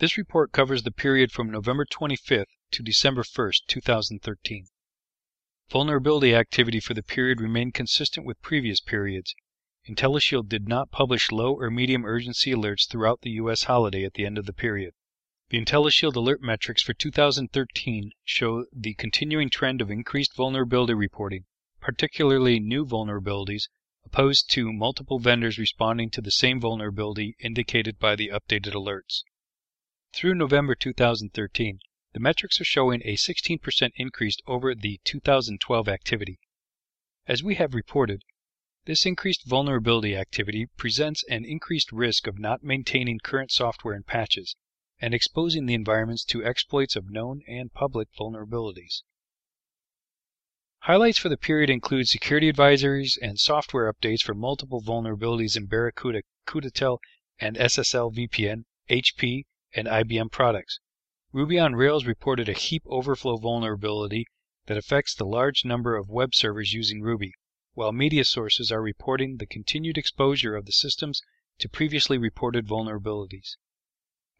This report covers the period from November 25th to December 1st, 2013. Vulnerability activity for the period remained consistent with previous periods. IntelliShield did not publish low or medium urgency alerts throughout the U.S. holiday at the end of the period. The IntelliShield alert metrics for 2013 show the continuing trend of increased vulnerability reporting, particularly new vulnerabilities, opposed to multiple vendors responding to the same vulnerability indicated by the updated alerts. Through November 2013, the metrics are showing a 16% increase over the 2012 activity. As we have reported, this increased vulnerability activity presents an increased risk of not maintaining current software and patches, and exposing the environments to exploits of known and public vulnerabilities. Highlights for the period include security advisories and software updates for multiple vulnerabilities in Barracuda, Cutatel, and SSL VPN, HP, and IBM products. Ruby on Rails reported a heap overflow vulnerability that affects the large number of web servers using Ruby, while media sources are reporting the continued exposure of the systems to previously reported vulnerabilities.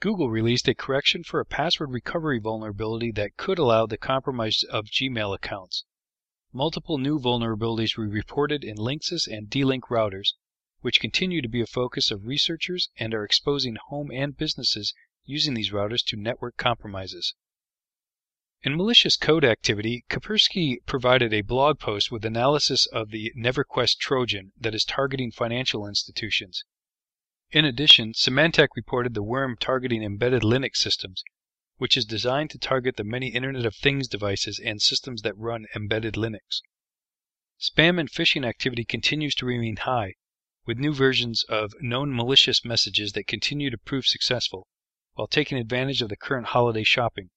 Google released a correction for a password recovery vulnerability that could allow the compromise of Gmail accounts. Multiple new vulnerabilities were reported in Linksys and D-Link routers, which continue to be a focus of researchers and are exposing home and businesses using these routers to network compromises. In malicious code activity, Kaspersky provided a blog post with analysis of the NeverQuest Trojan that is targeting financial institutions. In addition, Symantec reported the worm targeting embedded Linux systems, which is designed to target the many Internet of Things devices and systems that run embedded Linux. Spam and phishing activity continues to remain high, with new versions of known malicious messages that continue to prove successful while taking advantage of the current holiday shopping.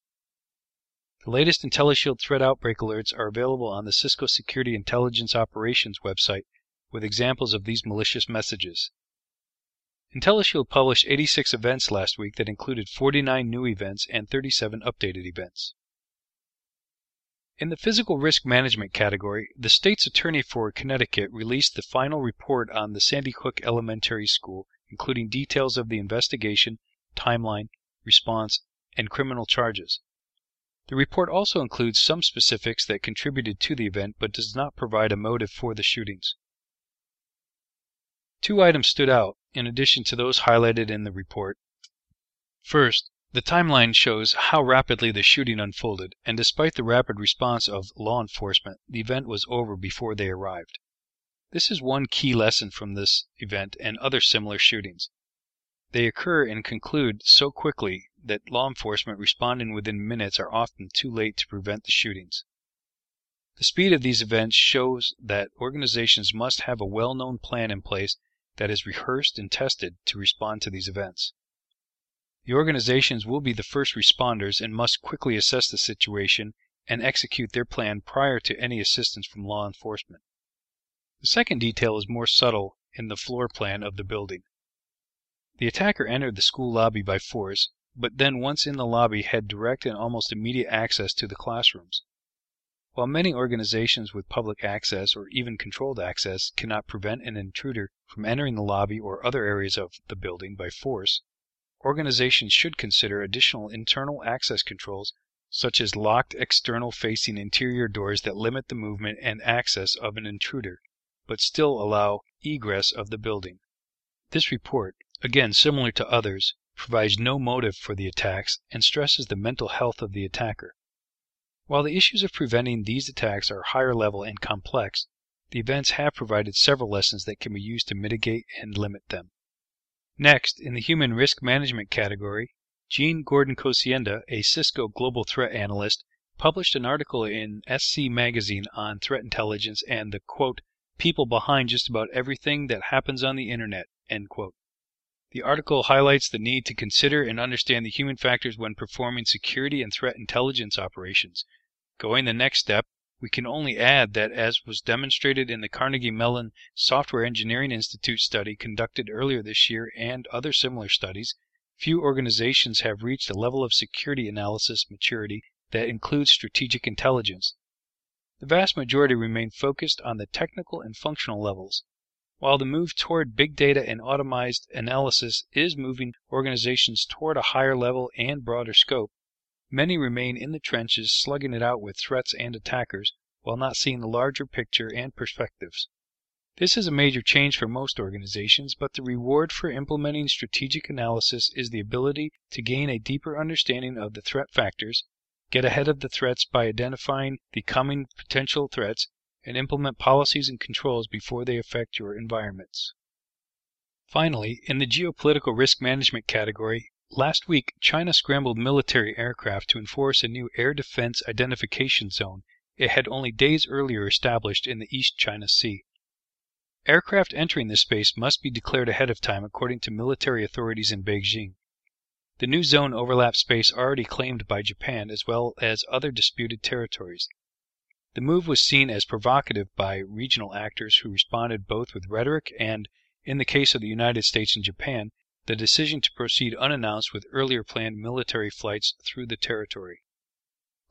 The latest IntelliShield threat outbreak alerts are available on the Cisco Security Intelligence Operations website with examples of these malicious messages. IntelliShield published 86 events last week that included 49 new events and 37 updated events. In the physical risk management category, the state's attorney for Connecticut released the final report on the Sandy Hook Elementary School, including details of the investigation timeline, response, and criminal charges. The report also includes some specifics that contributed to the event but does not provide a motive for the shootings. Two items stood out, in addition to those highlighted in the report. First, the timeline shows how rapidly the shooting unfolded, and despite the rapid response of law enforcement, the event was over before they arrived. This is one key lesson from this event and other similar shootings. They occur and conclude so quickly that law enforcement responding within minutes are often too late to prevent the shootings. The speed of these events shows that organizations must have a well known plan in place that is rehearsed and tested to respond to these events. The organizations will be the first responders and must quickly assess the situation and execute their plan prior to any assistance from law enforcement. The second detail is more subtle in the floor plan of the building. The attacker entered the school lobby by force, but then once in the lobby had direct and almost immediate access to the classrooms. While many organizations with public access or even controlled access cannot prevent an intruder from entering the lobby or other areas of the building by force, organizations should consider additional internal access controls such as locked external facing interior doors that limit the movement and access of an intruder, but still allow egress of the building. This report, again similar to others, provides no motive for the attacks and stresses the mental health of the attacker. While the issues of preventing these attacks are higher level and complex, the events have provided several lessons that can be used to mitigate and limit them. Next, in the human risk management category, Jean Gordon Kocienda, a Cisco global threat analyst, published an article in SC Magazine on threat intelligence and the quote, people behind just about everything that happens on the internet, end quote. The article highlights the need to consider and understand the human factors when performing security and threat intelligence operations. Going the next step, we can only add that as was demonstrated in the Carnegie Mellon Software Engineering Institute study conducted earlier this year and other similar studies, few organizations have reached a level of security analysis maturity that includes strategic intelligence. The vast majority remain focused on the technical and functional levels. While the move toward big data and automized analysis is moving organizations toward a higher level and broader scope, many remain in the trenches slugging it out with threats and attackers while not seeing the larger picture and perspectives. This is a major change for most organizations, but the reward for implementing strategic analysis is the ability to gain a deeper understanding of the threat factors, get ahead of the threats by identifying the coming potential threats, and implement policies and controls before they affect your environments. Finally, in the geopolitical risk management category, last week China scrambled military aircraft to enforce a new air defense identification zone it had only days earlier established in the East China Sea. Aircraft entering this space must be declared ahead of time according to military authorities in Beijing. The new zone overlaps space already claimed by Japan as well as other disputed territories. The move was seen as provocative by regional actors who responded both with rhetoric and, in the case of the United States and Japan, the decision to proceed unannounced with earlier planned military flights through the territory.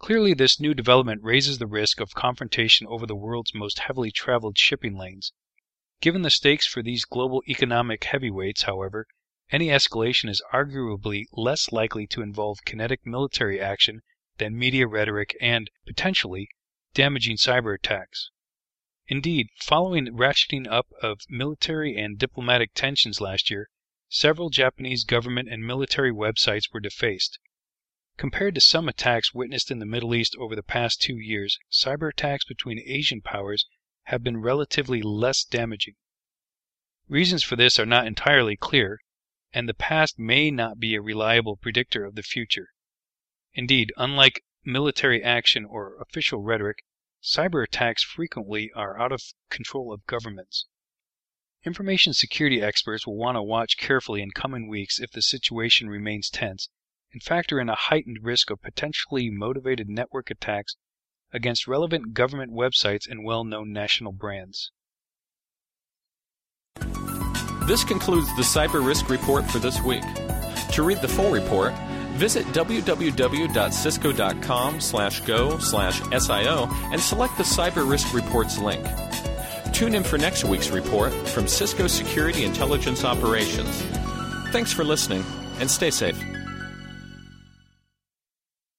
Clearly, this new development raises the risk of confrontation over the world's most heavily traveled shipping lanes. Given the stakes for these global economic heavyweights, however, any escalation is arguably less likely to involve kinetic military action than media rhetoric and, potentially, damaging cyber attacks. Indeed, following ratcheting up of military and diplomatic tensions last year, several Japanese government and military websites were defaced. Compared to some attacks witnessed in the Middle East over the past two years, cyber attacks between Asian powers have been relatively less damaging. Reasons for this are not entirely clear, and the past may not be a reliable predictor of the future. Indeed, unlike military action, or official rhetoric, cyber attacks frequently are out of control of governments. Information security experts will want to watch carefully in coming weeks if the situation remains tense and factor in a heightened risk of potentially motivated network attacks against relevant government websites and well known national brands. This concludes the Cyber Risk Report for this week. To read the full report, Visit www.cisco.com slash go slash SIO and select the Cyber Risk Reports link. Tune in for next week's report from Cisco Security Intelligence Operations. Thanks for listening and stay safe.